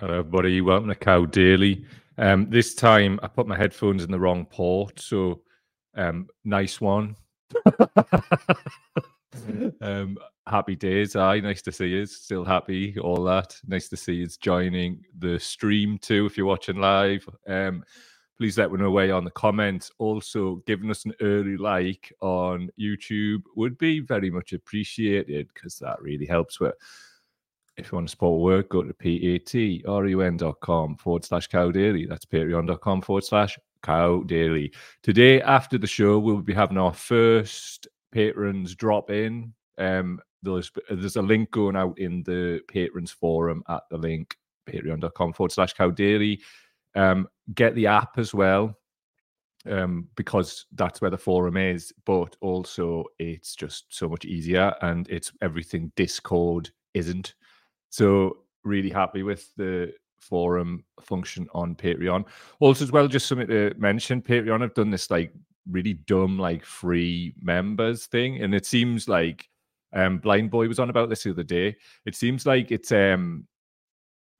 Hello, everybody. Welcome to Cow Daily. Um, this time I put my headphones in the wrong port, so um, nice one. um, happy days. Aye, nice to see you. Still happy, all that. Nice to see you joining the stream too. If you're watching live, um, please let me know where you on the comments. Also, giving us an early like on YouTube would be very much appreciated because that really helps with if you want to support work, go to p-a-t-r-u-n.com forward slash cow daily. That's patreon.com forward slash cow daily. Today, after the show, we'll be having our first patrons drop in. Um, there's, there's a link going out in the patrons forum at the link patreon.com forward slash cow daily. Um, get the app as well um, because that's where the forum is, but also it's just so much easier and it's everything Discord isn't. So really happy with the forum function on Patreon. Also, as well, just something to mention: Patreon have done this like really dumb like free members thing, and it seems like um Blind Boy was on about this the other day. It seems like it's um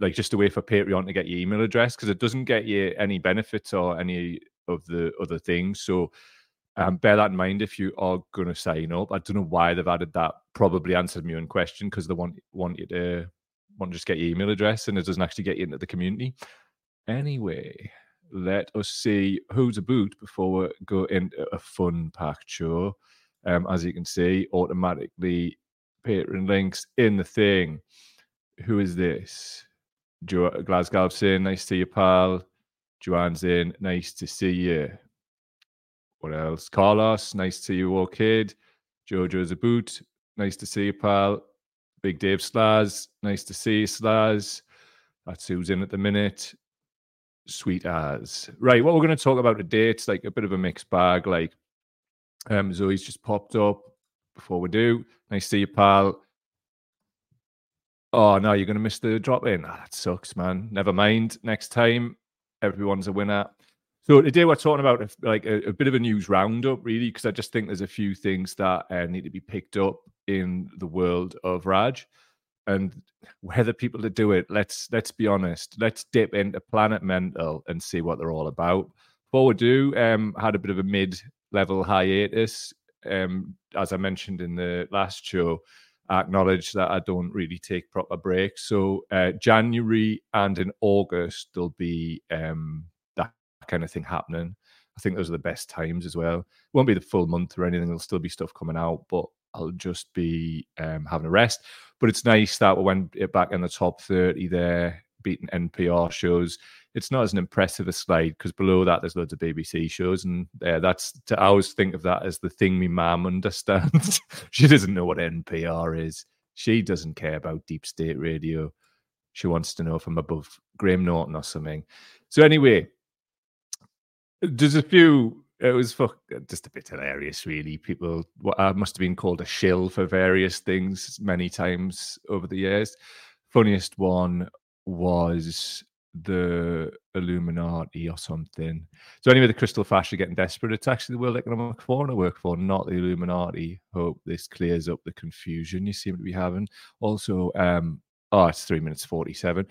like just a way for Patreon to get your email address because it doesn't get you any benefits or any of the other things. So um, bear that in mind if you are going to sign up. I don't know why they've added that. Probably answered me in question because they want want you to want to just get your email address and it doesn't actually get you into the community. Anyway, let us see who's a boot before we go into a fun packed show. Um, as you can see, automatically Patreon links in the thing. Who is this? Jo- Glasgow saying, nice to see you, pal. Joanne's in, nice to see you. What else? Carlos, nice to see you, all kid. Jojo's a boot, nice to see you, pal. Big Dave Slaz, nice to see you, Slaz. That's who's in at the minute. Sweet as. Right, what we're going to talk about today, it's like a bit of a mixed bag. Like, um, Zoe's just popped up before we do. Nice to see you, pal. Oh, no, you're going to miss the drop in. Oh, that sucks, man. Never mind. Next time, everyone's a winner. So today we're talking about like a, a bit of a news roundup, really, because I just think there's a few things that uh, need to be picked up in the world of Raj, and whether people that do it. Let's let's be honest. Let's dip into Planet Mental and see what they're all about. Before we do, um, had a bit of a mid-level hiatus, um, as I mentioned in the last show. I acknowledge that I don't really take proper breaks. So uh, January and in August there'll be um, that kind of thing happening. I think those are the best times as well. Won't be the full month or anything. There'll still be stuff coming out, but I'll just be um, having a rest. But it's nice that we went back in the top 30 there, beating NPR shows. It's not as an impressive a slide because below that there's loads of BBC shows, and uh, that's to, I always think of that as the thing my mum understands. she doesn't know what NPR is. She doesn't care about deep state radio. She wants to know if I'm above Graham Norton or something. So anyway, there's a few. It was just a bit hilarious, really. People what I must have been called a shill for various things many times over the years. Funniest one was the Illuminati or something. So anyway, the Crystal are getting desperate. It's actually the World Economic Forum I work for, not the Illuminati. Hope this clears up the confusion you seem to be having. Also, um, oh, it's three minutes forty-seven.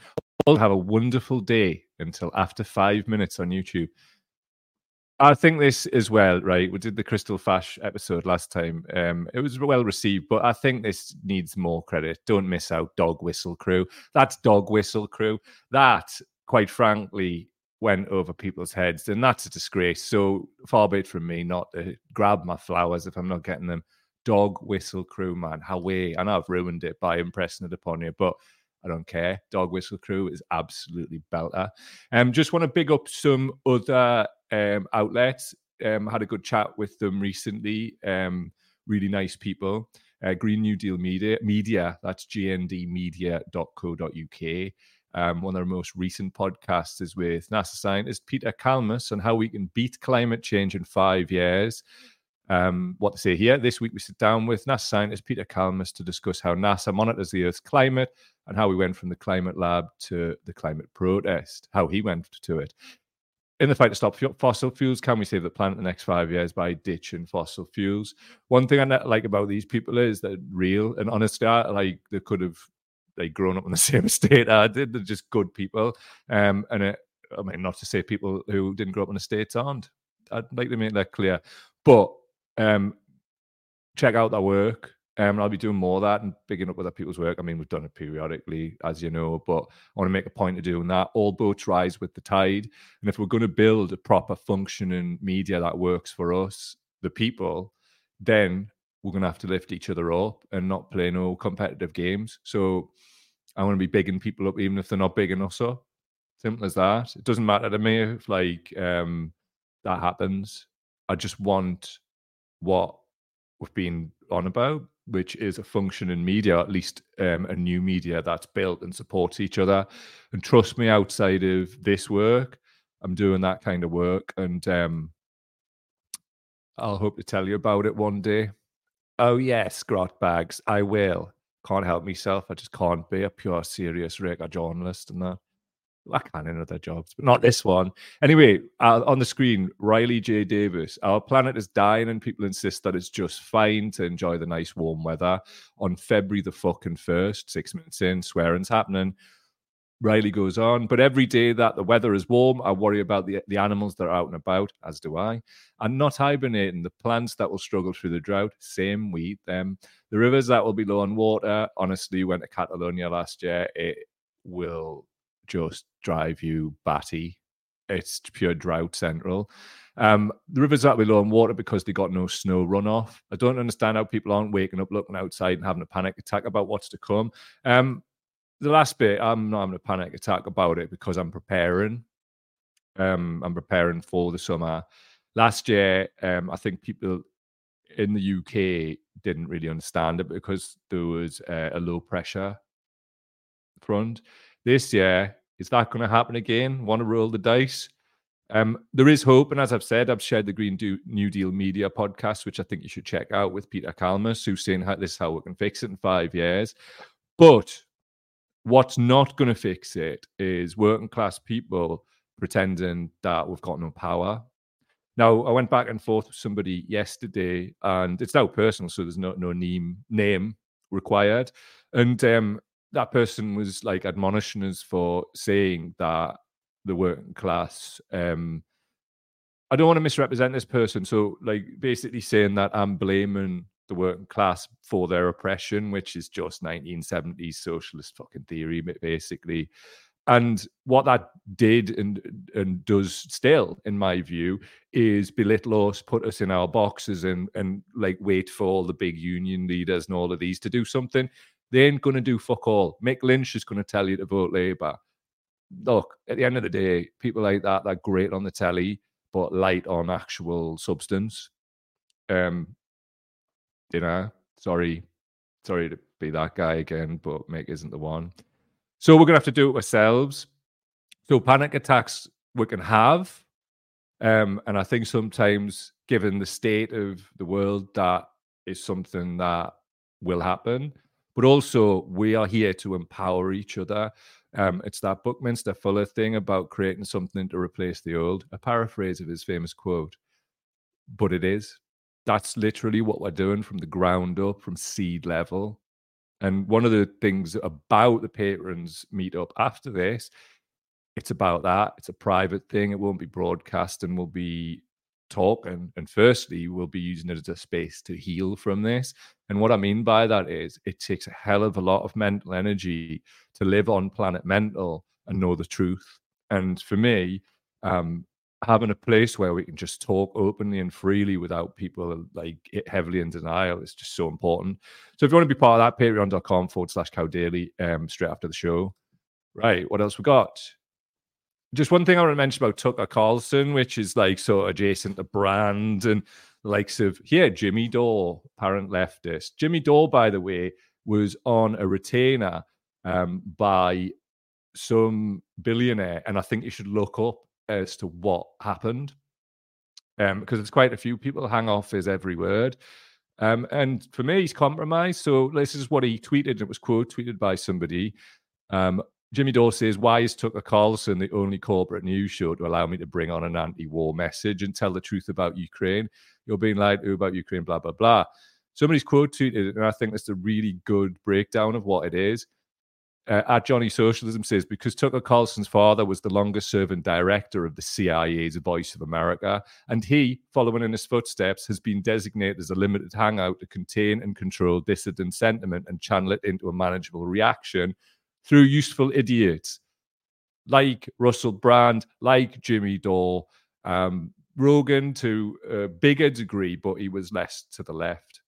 All have a wonderful day until after five minutes on YouTube. I think this as well, right? We did the Crystal Fash episode last time. Um, it was well received, but I think this needs more credit. Don't miss out, Dog Whistle Crew. That's Dog Whistle Crew. That, quite frankly, went over people's heads, and that's a disgrace. So far be it from me not to grab my flowers if I'm not getting them. Dog Whistle Crew, man, how we? and I've ruined it by impressing it upon you, but I don't care. Dog Whistle Crew is absolutely belter. Um, just want to big up some other um, outlets. Um, had a good chat with them recently. Um, really nice people. Uh, Green New Deal Media, Media that's gndmedia.co.uk. Um, one of our most recent podcasts is with NASA scientist Peter Kalmus on how we can beat climate change in five years. Um, what to say here? This week we sit down with NASA scientist Peter Kalmus to discuss how NASA monitors the Earth's climate and how we went from the climate lab to the climate protest, how he went to it. In the fight to stop fossil fuels, can we save the planet in the next five years by ditching fossil fuels? One thing I like about these people is that real and honestly, like they could have like grown up in the same estate I did. They're just good people. Um, and it, I mean, not to say people who didn't grow up in the states aren't. I'd like to make that clear. But um, check out their work. Um, I'll be doing more of that and picking up other people's work. I mean, we've done it periodically, as you know, but I want to make a point of doing that. All boats rise with the tide. And if we're going to build a proper functioning media that works for us, the people, then we're going to have to lift each other up and not play no competitive games. So I want to be bigging people up, even if they're not big enough. So simple as that. It doesn't matter to me if like um, that happens. I just want what we've been on about which is a function in media, at least um, a new media that's built and supports each other. And trust me, outside of this work, I'm doing that kind of work, and um, I'll hope to tell you about it one day. Oh yes, grot bags, I will. Can't help myself. I just can't be a pure serious regular journalist and that. I can in other jobs, but not this one. Anyway, uh, on the screen, Riley J. Davis. Our planet is dying, and people insist that it's just fine to enjoy the nice warm weather. On February the fucking first, six minutes in, swearing's happening. Riley goes on, but every day that the weather is warm, I worry about the, the animals that are out and about, as do I. And not hibernating, the plants that will struggle through the drought, same, we eat them. The rivers that will be low on water, honestly, went to Catalonia last year, it will just drive you batty. It's pure drought central. Um, the rivers are below in water because they got no snow runoff. I don't understand how people aren't waking up, looking outside, and having a panic attack about what's to come. Um, the last bit, I'm not having a panic attack about it because I'm preparing. Um, I'm preparing for the summer. Last year, um, I think people in the UK didn't really understand it because there was uh, a low pressure front. This year, is that going to happen again? Want to roll the dice? Um, there is hope, and as I've said, I've shared the Green Do- New Deal Media podcast, which I think you should check out with Peter Kalmus, who's saying how this is how we can fix it in five years. But what's not going to fix it is working class people pretending that we've got no power. Now, I went back and forth with somebody yesterday, and it's now personal, so there's no no name name required. And um, that person was like admonishing us for saying that the working class um I don't want to misrepresent this person. So, like, basically saying that I'm blaming the working class for their oppression, which is just 1970s socialist fucking theory, basically. And what that did and and does still, in my view, is belittle us, put us in our boxes, and and like wait for all the big union leaders and all of these to do something. They ain't going to do fuck all. Mick Lynch is going to tell you to vote Labour. Look, at the end of the day, people like that, they're great on the telly, but light on actual substance. Um, you know, sorry, sorry to be that guy again, but Mick isn't the one. So we're going to have to do it ourselves. So panic attacks we can have. Um, and I think sometimes, given the state of the world, that is something that will happen but also we are here to empower each other. Um, it's that Buckminster Fuller thing about creating something to replace the old, a paraphrase of his famous quote. But it is. That's literally what we're doing from the ground up, from seed level. And one of the things about the patrons meet up after this, it's about that. It's a private thing. It won't be broadcast and will be talk and, and firstly we'll be using it as a space to heal from this. And what i mean by that is it takes a hell of a lot of mental energy to live on planet mental and know the truth. And for me um having a place where we can just talk openly and freely without people like heavily in denial is just so important. So if you want to be part of that patreon.com forward slash cow daily um straight after the show. Right what else we got just one thing I want to mention about Tucker Carlson, which is like so adjacent to brand and likes of here, Jimmy Dore, apparent leftist. Jimmy Dore, by the way, was on a retainer um, by some billionaire, and I think you should look up as to what happened. Um, because it's quite a few people hang off his every word. Um, and for me, he's compromised. So this is what he tweeted. It was quote tweeted by somebody. Um, Jimmy Dore says, Why is Tucker Carlson the only corporate news show to allow me to bring on an anti war message and tell the truth about Ukraine? You're being lied to about Ukraine, blah, blah, blah. Somebody's quote tweeted, and I think that's a really good breakdown of what it is. uh, at Johnny Socialism says because Tucker Carlson's father was the longest serving director of the CIA's Voice of America, and he, following in his footsteps, has been designated as a limited hangout to contain and control dissident sentiment and channel it into a manageable reaction through useful idiots like Russell Brand, like Jimmy Dore, um, Rogan to a bigger degree, but he was less to the left.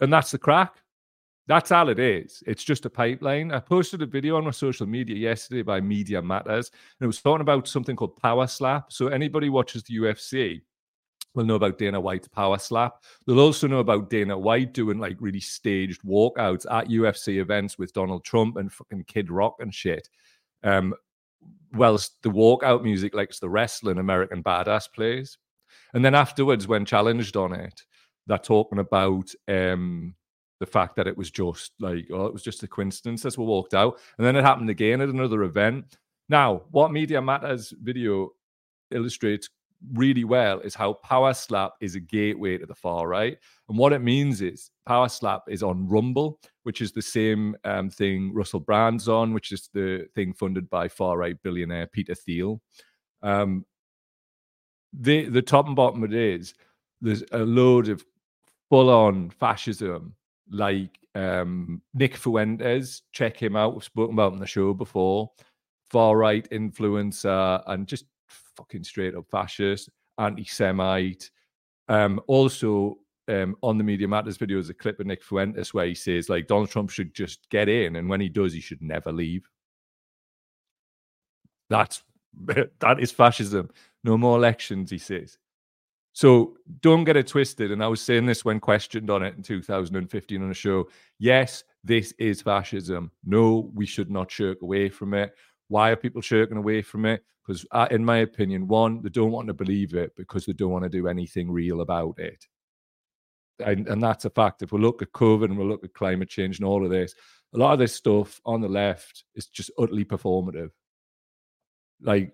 And that's the crack. That's all it is. It's just a pipeline. I posted a video on my social media yesterday by Media Matters, and it was talking about something called Power Slap. So anybody watches the UFC will know about Dana White's Power Slap. They'll also know about Dana White doing like really staged walkouts at UFC events with Donald Trump and fucking Kid Rock and shit. Um, whilst the walkout music likes the wrestling American Badass plays. And then afterwards, when challenged on it, they're talking about um, the fact that it was just like, oh, it was just a coincidence as we walked out. And then it happened again at another event. Now, what Media Matters video illustrates really well is how Power Slap is a gateway to the far right. And what it means is Power Slap is on Rumble, which is the same um, thing Russell Brand's on, which is the thing funded by far right billionaire Peter Thiel. Um, the the top and bottom of it is there's a load of full on fascism like um, Nick Fuentes. Check him out. We've spoken about on the show before. Far right influencer and just fucking straight up fascist, anti Semite. Um, also, um, on the Media Matters video is a clip of Nick Fuentes where he says, like, Donald Trump should just get in, and when he does, he should never leave. That's that is fascism. No more elections, he says. So don't get it twisted. And I was saying this when questioned on it in 2015 on a show. Yes, this is fascism. No, we should not shirk away from it. Why are people shirking away from it? Because, uh, in my opinion, one, they don't want to believe it because they don't want to do anything real about it. And, and that's a fact. If we look at COVID and we look at climate change and all of this, a lot of this stuff on the left is just utterly performative. Like,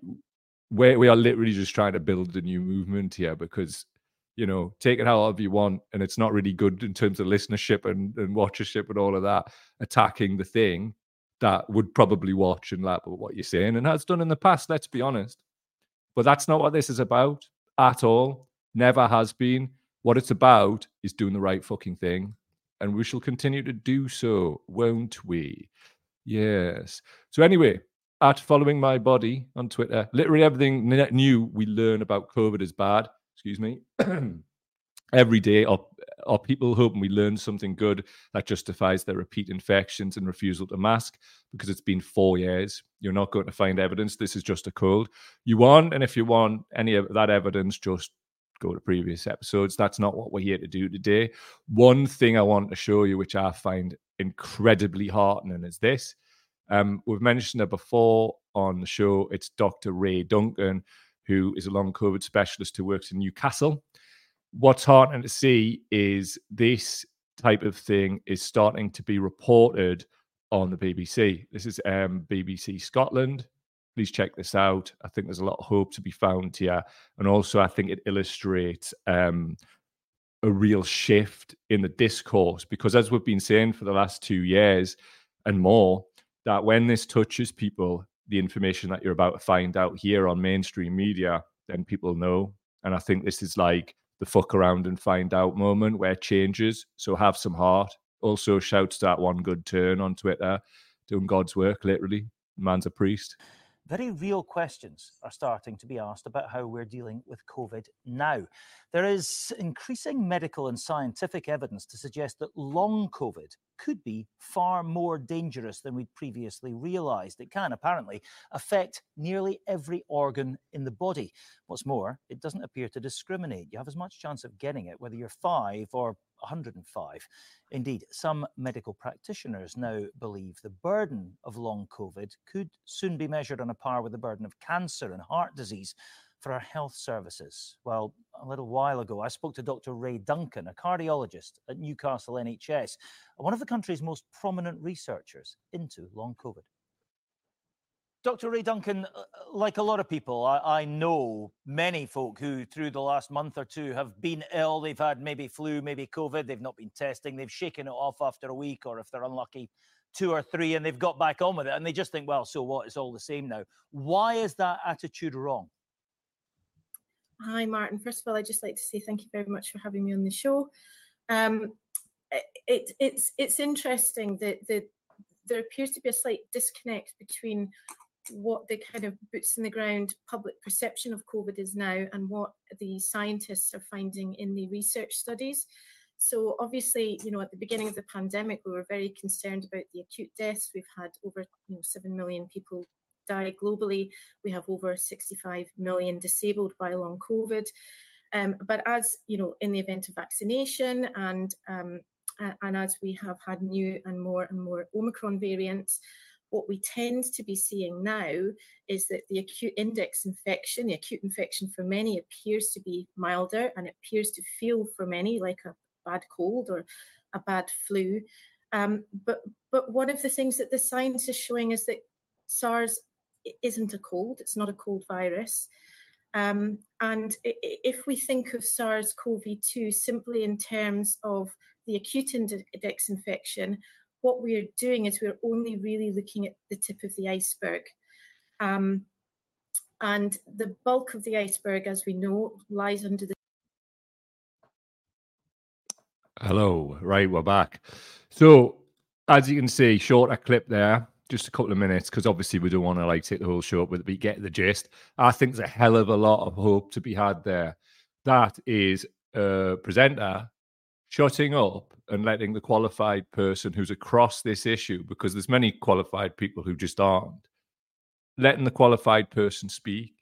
we we are literally just trying to build a new movement here because you know take it however you want and it's not really good in terms of listenership and, and watchership and all of that attacking the thing that would probably watch and lap what you're saying and has done in the past, let's be honest. But that's not what this is about at all. Never has been. What it's about is doing the right fucking thing. And we shall continue to do so, won't we? Yes. So, anyway, at following my body on Twitter, literally everything new we learn about COVID is bad. Excuse me. every day are, are people hoping we learn something good that justifies their repeat infections and refusal to mask because it's been four years. You're not going to find evidence. This is just a cold. You want and if you want any of that evidence just go to previous episodes. That's not what we're here to do today. One thing i want to show you which i find incredibly heartening is this. Um, we've mentioned it before on the show. It's dr rae duncan who is a long covid specialist who works in newcastle what's heartening to see is this type of thing is starting to be reported on the BBC. This is um, BBC Scotland. Please check this out. I think there's a lot of hope to be found here. And also, I think it illustrates um, a real shift in the discourse because, as we've been saying for the last two years and more, that when this touches people, the information that you're about to find out here on mainstream media, then people know. And I think this is like the fuck around and find out moment where it changes. So have some heart. Also, shouts that one good turn on Twitter, doing God's work, literally. Man's a priest. Very real questions are starting to be asked about how we're dealing with COVID now. There is increasing medical and scientific evidence to suggest that long COVID could be far more dangerous than we'd previously realized. It can apparently affect nearly every organ in the body. What's more, it doesn't appear to discriminate. You have as much chance of getting it whether you're five or 105. Indeed, some medical practitioners now believe the burden of long COVID could soon be measured on a par with the burden of cancer and heart disease for our health services. Well, a little while ago, I spoke to Dr. Rae Duncan, a cardiologist at Newcastle NHS, one of the country's most prominent researchers into long COVID. Dr. Rae Duncan, uh, like a lot of people, I, I, know many folk who, through the last month or two, have been ill. They've had maybe flu, maybe COVID. They've not been testing. They've shaken it off after a week, or if they're unlucky, two or three and they've got back on with it and they just think, well, so what? It's all the same now. Why is that attitude wrong? Hi, Martin. First of all, I'd just like to say thank you very much for having me on the show. Um, it, it's it's interesting that, that there appears to be a slight disconnect between what the kind of boots in the ground public perception of COVID is now and what the scientists are finding in the research studies. So obviously, you know, at the beginning of the pandemic, we were very concerned about the acute deaths. We've had over you know, 7 million people die globally. We have over 65 million disabled by long COVID. Um, but as you know, in the event of vaccination and um, and as we have had new and more and more Omicron variants, what we tend to be seeing now is that the acute index infection, the acute infection for many appears to be milder and it appears to feel for many like a bad cold or a bad flu. Um, but but one of the things that the science is showing is that SARS isn't a cold, it's not a cold virus. Um, and if we think of SARS CoV 2 simply in terms of the acute index infection, what we're doing is we're only really looking at the tip of the iceberg. Um, and the bulk of the iceberg, as we know, lies under the. Hello, right, we're back. So, as you can see, shorter clip there, just a couple of minutes, because obviously we don't want to like take the whole show up with it, but get the gist. I think there's a hell of a lot of hope to be had there. That is a presenter shutting up and letting the qualified person who's across this issue, because there's many qualified people who just aren't, letting the qualified person speak.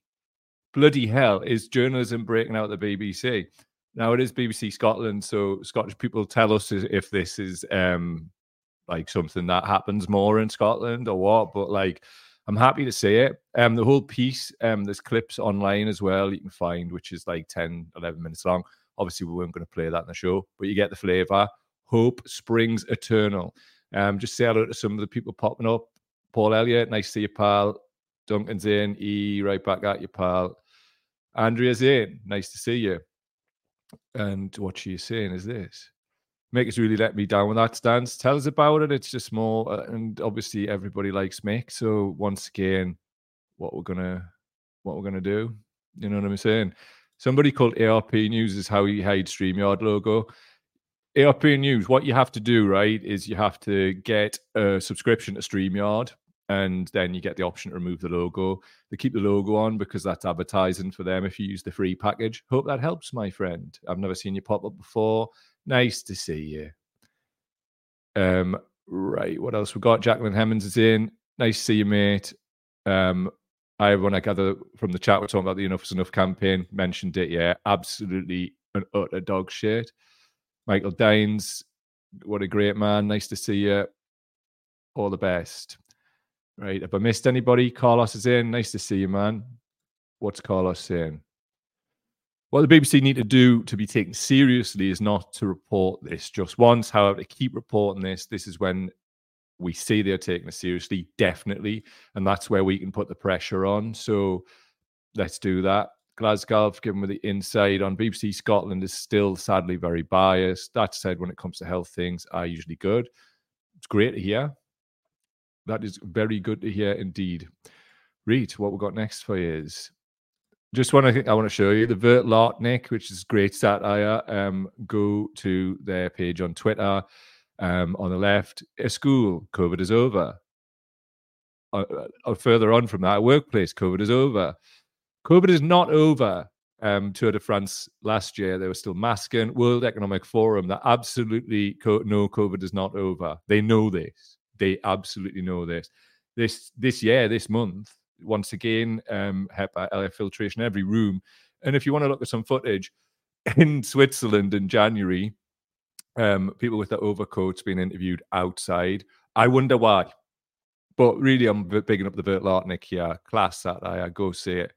Bloody hell, is journalism breaking out the BBC? Now it is BBC Scotland, so Scottish people tell us if this is um like something that happens more in Scotland or what, but like I'm happy to see it. Um, the whole piece, um, there's clips online as well you can find, which is like 10, 11 minutes long. Obviously, we weren't going to play that in the show, but you get the flavor. Hope springs eternal. Um, just say hello to some of the people popping up. Paul Elliott, nice to see you, pal. Duncan's in. E, right back at you, pal. Andrea's in. Nice to see you. And what she's saying is this. Mick has really let me down with that stance. Tell us about it. It's just more, uh, and obviously everybody likes Mick. So once again, what we're gonna, what we're gonna do, you know what I'm saying? Somebody called ARP News is how you hide StreamYard logo. ARP News, what you have to do, right, is you have to get a subscription to StreamYard and then you get the option to remove the logo. They keep the logo on because that's advertising for them if you use the free package. Hope that helps, my friend. I've never seen you pop up before. Nice to see you. Um, right, what else we got? Jacqueline Hemmings is in. Nice to see you, mate. Um, I everyone I gather from the chat we're talking about the Enough is Enough campaign, mentioned it, yeah. Absolutely an utter dog shit. Michael Dines, what a great man. Nice to see you. All the best. Right. If I missed anybody, Carlos is in. Nice to see you, man. What's Carlos saying? What the BBC need to do to be taken seriously is not to report this just once. However, to keep reporting this, this is when we see they're taking it seriously, definitely. And that's where we can put the pressure on. So let's do that. Glasgow, given with the inside on BBC Scotland, is still sadly very biased. That said, when it comes to health things, are usually good. It's great to hear. That is very good to hear indeed. Read what we got next for you is just want to I want to show you the Vert Lartnik, which is great satire. Um, go to their page on Twitter. Um, on the left, a school, COVID is over. Uh, uh, further on from that, workplace, COVID is over. COVID is not over. Um, Tour de France last year, they were still masking. World Economic Forum, that absolutely co- no, COVID is not over. They know this. They absolutely know this. This this year, this month, once again, um, HEPA, LF filtration, every room. And if you want to look at some footage in Switzerland in January, um, people with their overcoats being interviewed outside. I wonder why. But really, I'm bigging up the Vert Lartnik here. Class that I go say it.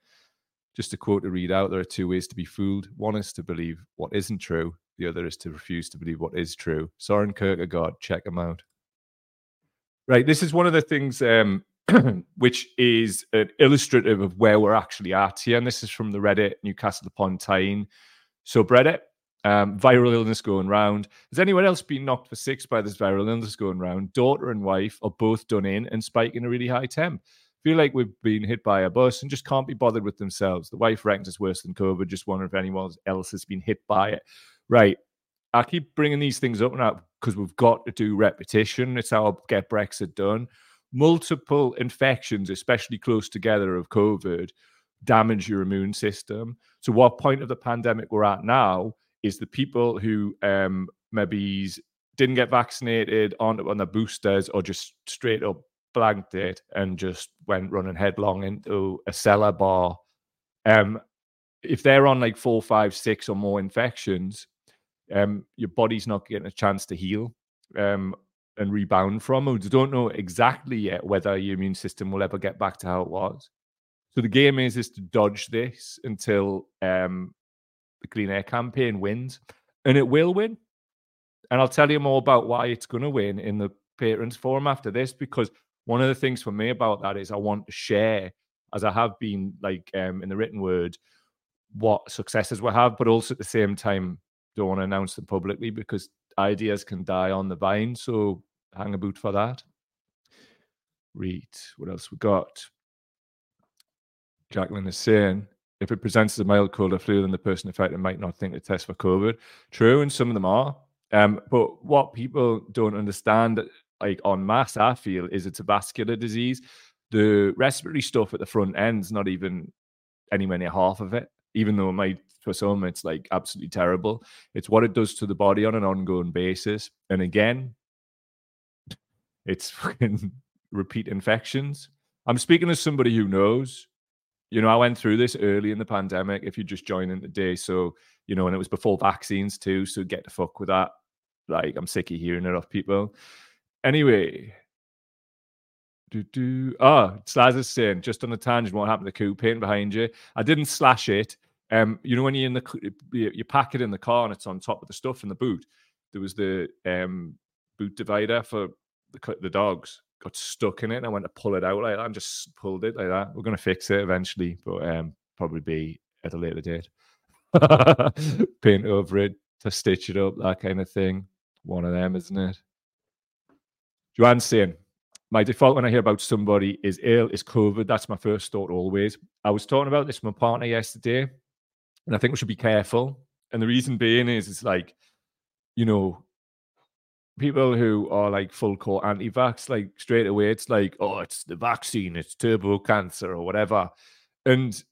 Just a quote to read out there are two ways to be fooled. One is to believe what isn't true, the other is to refuse to believe what is true. Soren Kierkegaard, check him out. Right. This is one of the things um, which is an illustrative of where we're actually at here. And this is from the Reddit Newcastle upon Tyne subreddit. Um, viral illness going round. Has anyone else been knocked for six by this viral illness going round? Daughter and wife are both done in and spiking a really high temp. Feel like we've been hit by a bus and just can't be bothered with themselves. The wife reckons it's worse than COVID. Just wonder if anyone else has been hit by it. Right. I keep bringing these things up now because we've got to do repetition. It's how I get Brexit done. Multiple infections, especially close together of COVID, damage your immune system. So, what point of the pandemic we're at now is the people who um, maybe didn't get vaccinated on on the boosters or just straight up blanked it and just went running headlong into a cellar bar. Um, if they're on like four, five, six or more infections, um, your body's not getting a chance to heal um, and rebound from. We don't know exactly yet whether your immune system will ever get back to how it was. So the game is is to dodge this until um, the Clean Air campaign wins, and it will win. And I'll tell you more about why it's going to win in the patrons forum after this, because one of the things for me about that is I want to share, as I have been like um, in the written word, what successes we have, but also at the same time don't want to announce them publicly because ideas can die on the vine. So hang a boot for that. Read what else we got. Jacqueline is saying if it presents as a mild cold or flu, then the person affected might not think to test for COVID. True, and some of them are. Um, but what people don't understand, like on mass, I feel, is it's a vascular disease. The respiratory stuff at the front end's not even anywhere near half of it, even though it might for some it's like absolutely terrible. It's what it does to the body on an ongoing basis. And again, it's repeat infections. I'm speaking as somebody who knows you know, I went through this early in the pandemic. If you just join in today, so you know, and it was before vaccines too. So get the fuck with that. Like, I'm sick of hearing it off people. Anyway, do do. Oh, Slaz is saying just on the tangent, what happened to the coupe behind you? I didn't slash it. Um, you know, when you're in the you pack it in the car and it's on top of the stuff in the boot. There was the um boot divider for the the dogs got stuck in it and I went to pull it out like that and just pulled it like that. We're going to fix it eventually, but um, probably be at a later date. Paint over it to stitch it up, that kind of thing. One of them, isn't it? Joanne's saying, my default when I hear about somebody is ill, is COVID. That's my first thought always. I was talking about this with my partner yesterday, and I think we should be careful. And the reason being is, it's like, you know, people who are like full core anti-vax, like straight away, it's like, oh, it's the vaccine, it's turbo cancer or whatever, and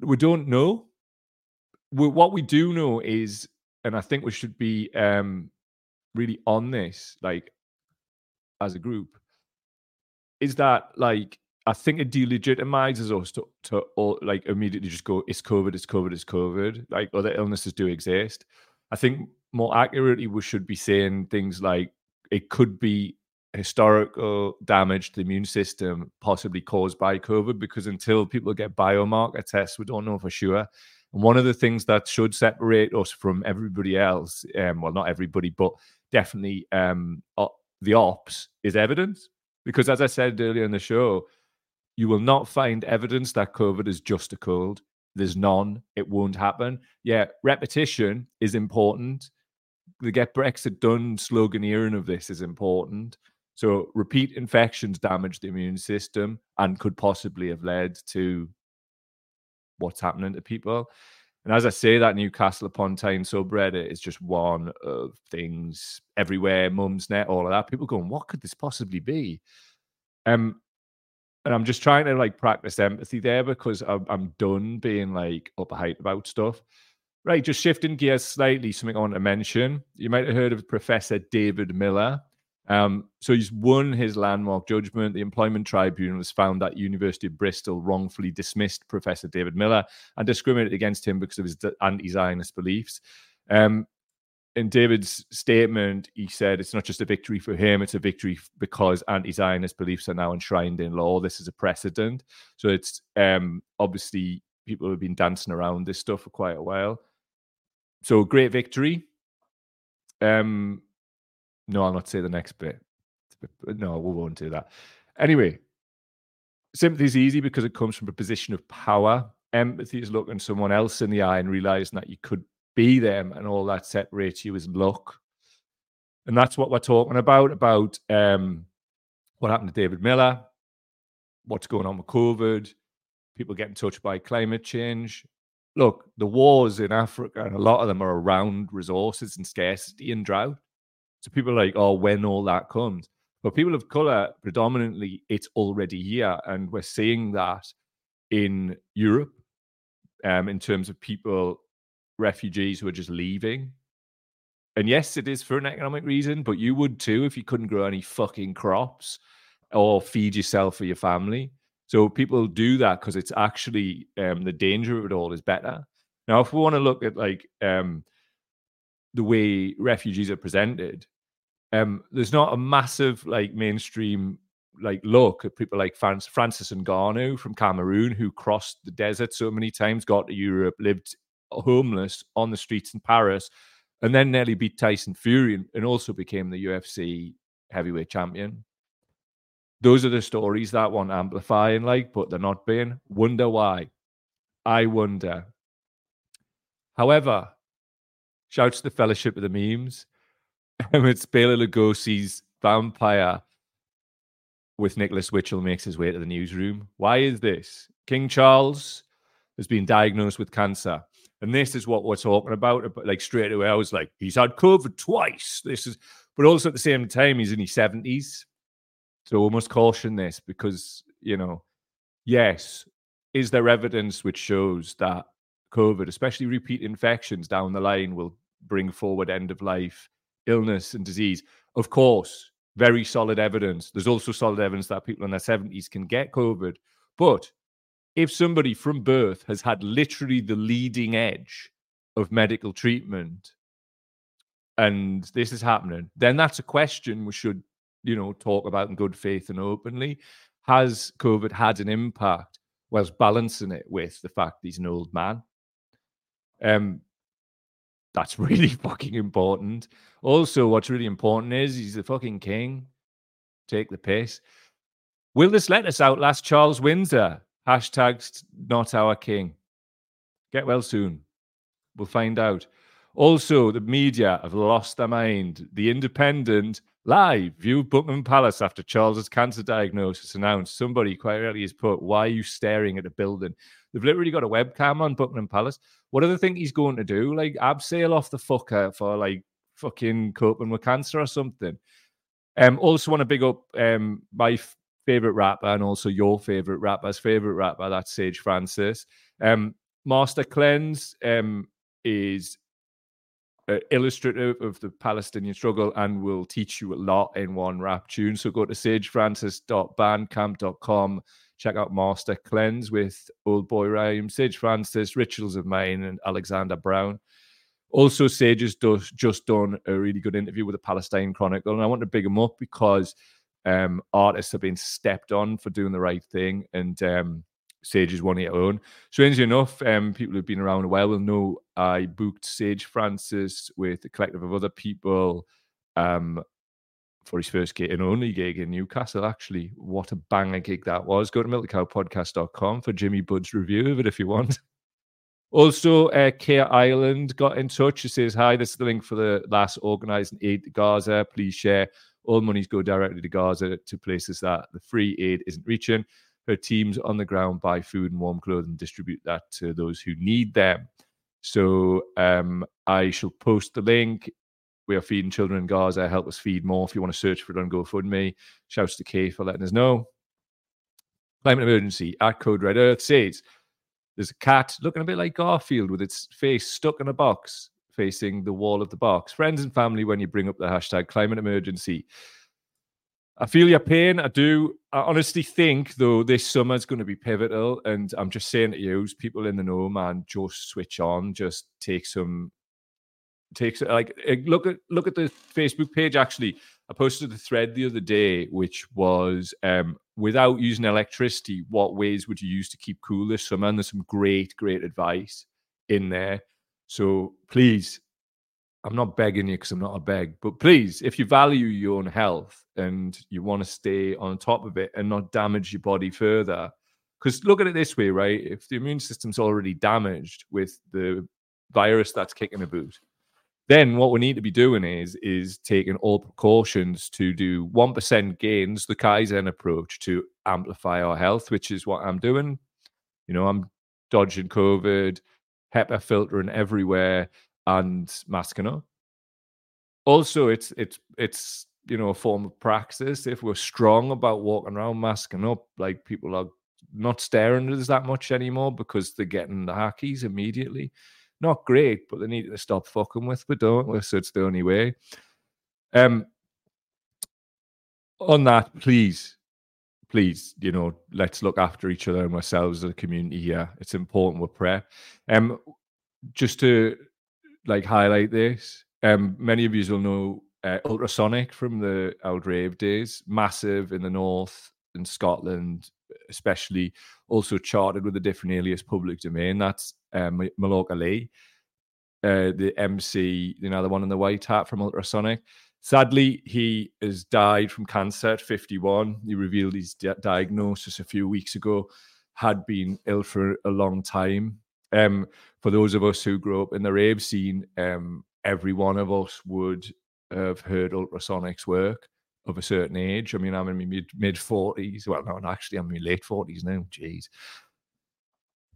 we don't know. We, what we do know is, and I think we should be um, really on this, like as a group, is that like I think it delegitimizes us to, to all, like immediately just go, it's COVID, it's COVID, it's COVID. Like other illnesses do exist. I think more accurately, we should be saying things like it could be historical damage to the immune system, possibly caused by COVID, because until people get biomarker tests, we don't know for sure. And one of the things that should separate us from everybody else, um, well, not everybody, but definitely um, the ops, is evidence. Because as I said earlier in the show, you will not find evidence that COVID is just a cold. There's none. It won't happen. Yeah, repetition is important the get Brexit done sloganeering of this is important. So repeat infections damage the immune system and could possibly have led to what's happening to people. And as I say, that Newcastle upon Tyne subreddit is just one of things everywhere, Mumsnet, all of that. People going, what could this possibly be? Um, and I'm just trying to like practice empathy there because I'm, I'm done being like up a height about stuff. Right, just shifting gears slightly, something I want to mention. You might have heard of Professor David Miller. Um, so he's won his landmark judgment. The Employment Tribunal has found that University of Bristol wrongfully dismissed Professor David Miller and discriminated against him because of his anti-Zionist beliefs. Um, in David's statement, he said it's not just a victory for him; it's a victory because anti-Zionist beliefs are now enshrined in law. This is a precedent. So it's um, obviously people have been dancing around this stuff for quite a while so great victory. Um, no, I'll not say the next bit. No, we won't do that. Anyway, sympathy is easy because it comes from a position of power. Empathy is looking someone else in the eye and realizing that you could be them, and all that separates you is luck. And that's what we're talking about about um, what happened to David Miller, what's going on with COVID, people getting touched by climate change. Look, the wars in Africa, and a lot of them are around resources and scarcity and drought. So people are like, oh, when all that comes. But people of color, predominantly, it's already here. And we're seeing that in Europe um, in terms of people, refugees who are just leaving. And yes, it is for an economic reason, but you would too if you couldn't grow any fucking crops or feed yourself or your family. So people do that because it's actually um, the danger of it all is better. Now, if we want to look at like um, the way refugees are presented, um, there's not a massive like mainstream like look at people like Francis, Francis Ngannou from Cameroon who crossed the desert so many times, got to Europe, lived homeless on the streets in Paris, and then nearly beat Tyson Fury and, and also became the UFC heavyweight champion. Those are the stories that want amplifying, like, but they're not being. Wonder why? I wonder. However, shouts to the Fellowship of the Memes. it's Bela Lugosi's vampire with Nicholas Witchell makes his way to the newsroom. Why is this? King Charles has been diagnosed with cancer. And this is what we're talking about. But like straight away, I was like, he's had COVID twice. This is, but also at the same time, he's in his 70s. So we must caution this because, you know, yes, is there evidence which shows that COVID, especially repeat infections down the line, will bring forward end of life illness and disease? Of course, very solid evidence. There's also solid evidence that people in their 70s can get COVID. But if somebody from birth has had literally the leading edge of medical treatment and this is happening, then that's a question we should, you know, talk about in good faith and openly. Has COVID had an impact whilst balancing it with the fact he's an old man? Um, that's really fucking important. Also, what's really important is he's the fucking king. Take the piss. Will this let us outlast Charles Windsor? Hashtags not our king. Get well soon. We'll find out. Also, the media have lost their mind. The Independent live view Buckingham Palace after Charles's cancer diagnosis announced. Somebody quite rightly has put, "Why are you staring at a building?" They've literally got a webcam on Buckingham Palace. What do they think he's going to do? Like abseil off the fucker for like fucking coping with cancer or something? Um, also want to big up um my f- favorite rapper and also your favorite rapper's favorite rapper. That's Sage Francis. Um, Master Cleanse um is uh, illustrative of the Palestinian struggle and will teach you a lot in one rap tune. So go to sagefrancis.bandcamp.com Check out Master Cleanse with Old Boy Rhyme, Sage Francis, Rituals of Mine, and Alexander Brown. Also, Sage has just done a really good interview with the Palestine Chronicle, and I want to big him up because um, artists have been stepped on for doing the right thing, and um, Sage is one of your own. Strangely enough, um, people who've been around a while will know I booked Sage Francis with a collective of other people um, for his first gig and only gig in Newcastle. Actually, what a banger gig that was. Go to milkcowpodcast.com for Jimmy Bud's review of it if you want. Also, uh, Care Ireland got in touch. She says, Hi, this is the link for the last organising aid to Gaza. Please share. All monies go directly to Gaza to places that the free aid isn't reaching. Her teams on the ground buy food and warm clothing, distribute that to those who need them. So um, I shall post the link we are feeding children in Gaza. Help us feed more. If you want to search for it on GoFundMe, shouts to Kay for letting us know. Climate emergency at Code Red Earth says there's a cat looking a bit like Garfield with its face stuck in a box facing the wall of the box. Friends and family, when you bring up the hashtag climate emergency. I feel your pain. I do. I honestly think, though, this summer is going to be pivotal. And I'm just saying to you, people in the know, man, just switch on, just take some takes like eh, look at look at the Facebook page. Actually, I posted a thread the other day, which was um, without using electricity, what ways would you use to keep cool this summer? And there's some great, great advice in there. So please, I'm not begging you because I'm not a beg, but please, if you value your own health and you want to stay on top of it and not damage your body further, because look at it this way, right? If the immune system's already damaged with the virus that's kicking the boot, Then what we need to be doing is is taking all precautions to do one percent gains, the Kaizen approach to amplify our health, which is what I'm doing. You know, I'm dodging COVID, HEPA filtering everywhere, and masking up. Also, it's it's it's you know a form of praxis. If we're strong about walking around masking up, like people are not staring at us that much anymore because they're getting the hackies immediately not great, but they need to stop fucking with me, don't we? So it's the only way. Um, on that, please, please, you know, let's look after each other and ourselves as a community here. It's important with prayer. Um, just to like highlight this, um, many of you will know uh, Ultrasonic from the Old Rave days, massive in the north in Scotland, especially also charted with a different alias public domain. That's um, Mallorca Lee, uh, the MC, you know, the one in the white hat from Ultrasonic. Sadly, he has died from cancer at 51. He revealed his di- diagnosis a few weeks ago, had been ill for a long time. Um, for those of us who grew up in the rave scene, um, every one of us would have heard Ultrasonic's work of a certain age. I mean, I'm in my mid 40s. Well, no, actually, I'm in my late 40s now. Jeez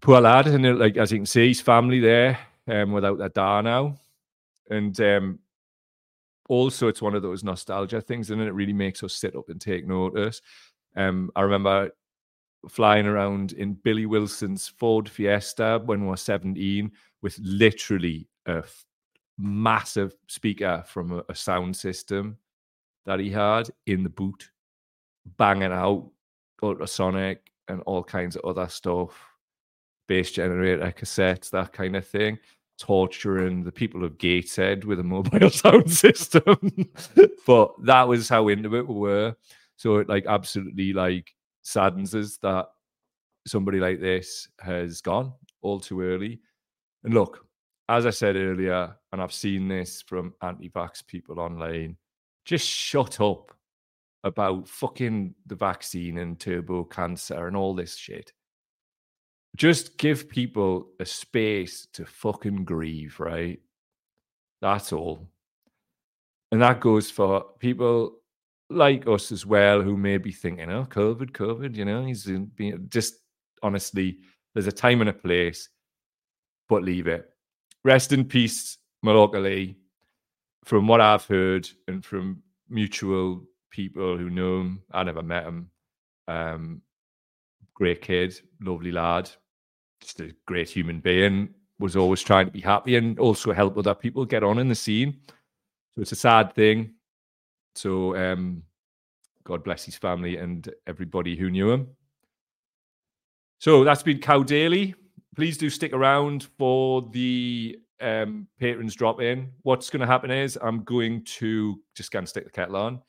poor lad, and like as you can see, his family there um, without their dad now, and um, also it's one of those nostalgia things, and it really makes us sit up and take notice. Um, I remember flying around in Billy Wilson's Ford Fiesta when we were 17 with literally a f- massive speaker from a, a sound system that he had in the boot, banging out ultrasonic and all kinds of other stuff bass generator cassettes, that kind of thing, torturing the people of Gateshead with a mobile sound system. but that was how into it we were. So it like absolutely like saddens us that somebody like this has gone all too early. And look, as I said earlier, and I've seen this from anti-vax people online, just shut up about fucking the vaccine and turbo cancer and all this shit just give people a space to fucking grieve, right? That's all. And that goes for people like us as well who may be thinking, oh, COVID, COVID, you know, he's being just honestly, there's a time and a place, but leave it. Rest in peace, Mallorca Lee. From what I've heard and from mutual people who know him, I never met him. Um, great kid, lovely lad, just a great human being, was always trying to be happy and also help other people get on in the scene. So it's a sad thing. So um, God bless his family and everybody who knew him. So that's been Cow Daily. Please do stick around for the um, patrons drop in. What's going to happen is I'm going to just go and stick the kettle on.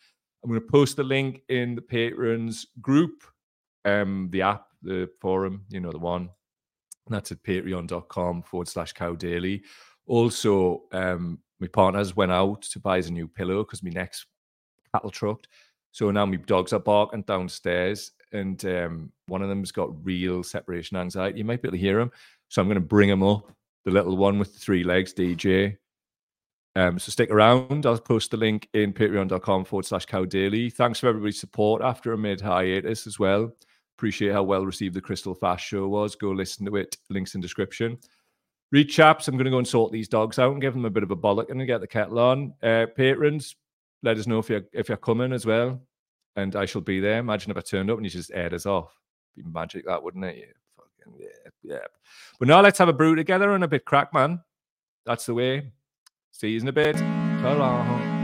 I'm going to post the link in the patrons group, um, the app, the forum, you know, the one. That's at patreon.com forward slash cow daily. Also, um, my partners went out to buy us a new pillow because my neck's cattle trucked. So now my dogs are barking downstairs, and um, one of them's got real separation anxiety. You might be able to hear him. So I'm going to bring him up, the little one with the three legs, DJ. Um, so stick around. I'll post the link in patreon.com forward slash cow daily. Thanks for everybody's support after a mid hiatus as well. Appreciate how well received the Crystal Fast show was. Go listen to it. Links in description. Read chaps. I'm going to go and sort these dogs out and give them a bit of a bollock and get the kettle on. Uh, patrons, let us know if you're if you're coming as well, and I shall be there. Imagine if I turned up and you just aired us off. Be magic, that wouldn't it? Yeah, fucking yeah, yeah. But now let's have a brew together and a bit crack, man. That's the way. See you in a bit. Ta-ra.